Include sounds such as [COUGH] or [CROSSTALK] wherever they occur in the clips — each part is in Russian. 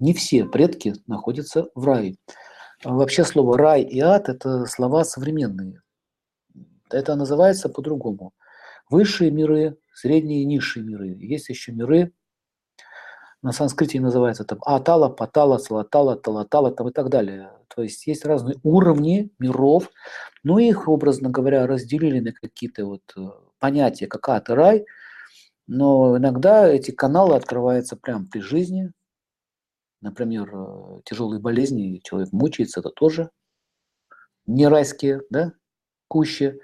Не все предки находятся в рае. Вообще слово рай и ад – это слова современные. Это называется по-другому. Высшие миры, средние и низшие миры. Есть еще миры, на санскрите называется там атала, патала, салатала, талатала там и так далее. То есть есть разные уровни миров, но их, образно говоря, разделили на какие-то вот э, понятия, как ад и рай, но иногда эти каналы открываются прямо при жизни. Например, э, тяжелые болезни, человек мучается, это тоже не райские, да, кущи.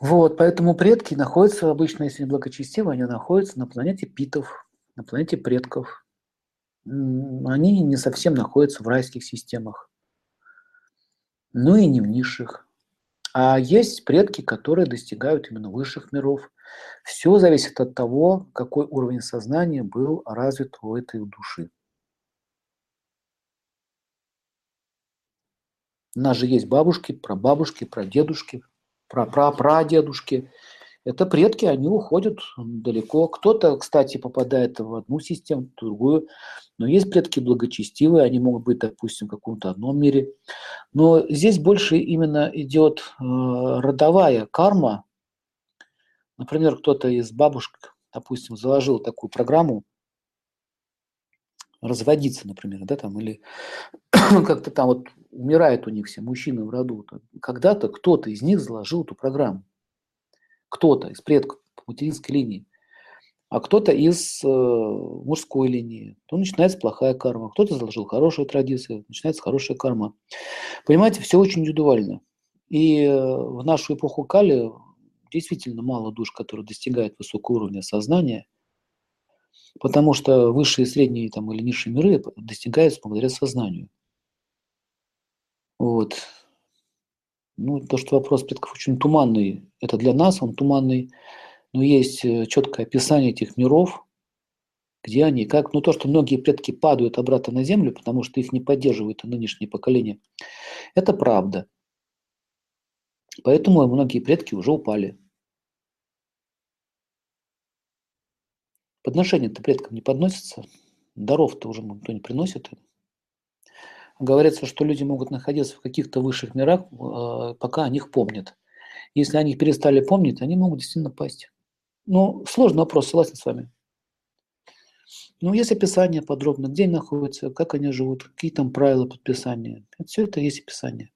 Вот, поэтому предки находятся обычно, если благочестивы, они находятся на планете Питов, на планете предков. Они не совсем находятся в райских системах, ну и не в низших. А есть предки, которые достигают именно высших миров. Все зависит от того, какой уровень сознания был развит у этой души. У нас же есть бабушки, прабабушки, прадедушки, прапрапрадедушки. Это предки, они уходят далеко. Кто-то, кстати, попадает в одну систему, в другую. Но есть предки благочестивые, они могут быть, допустим, в каком-то одном мире. Но здесь больше именно идет э, родовая карма. Например, кто-то из бабушек, допустим, заложил такую программу разводиться, например, да, там, или [CLEARS THROAT] как-то там вот умирает у них все мужчины в роду. Когда-то кто-то из них заложил эту программу кто-то из предков по материнской линии, а кто-то из э, мужской линии, то начинается плохая карма. Кто-то заложил хорошую традицию, начинается хорошая карма. Понимаете, все очень индивидуально. И э, в нашу эпоху Кали действительно мало душ, которые достигают высокого уровня сознания, потому что высшие, средние там, или низшие миры достигаются благодаря сознанию. Вот. Ну, то, что вопрос предков очень туманный, это для нас он туманный, но есть э, четкое описание этих миров, где они, как, ну то, что многие предки падают обратно на землю, потому что их не поддерживает нынешнее поколение, это правда. Поэтому многие предки уже упали. Подношения-то предкам не подносятся, даров-то уже никто не приносит говорится, что люди могут находиться в каких-то высших мирах, э, пока о них помнят. Если они перестали помнить, они могут действительно пасть. Ну, сложный вопрос, согласен с вами. Ну, есть описание подробно, где они находятся, как они живут, какие там правила подписания. Все это есть описание.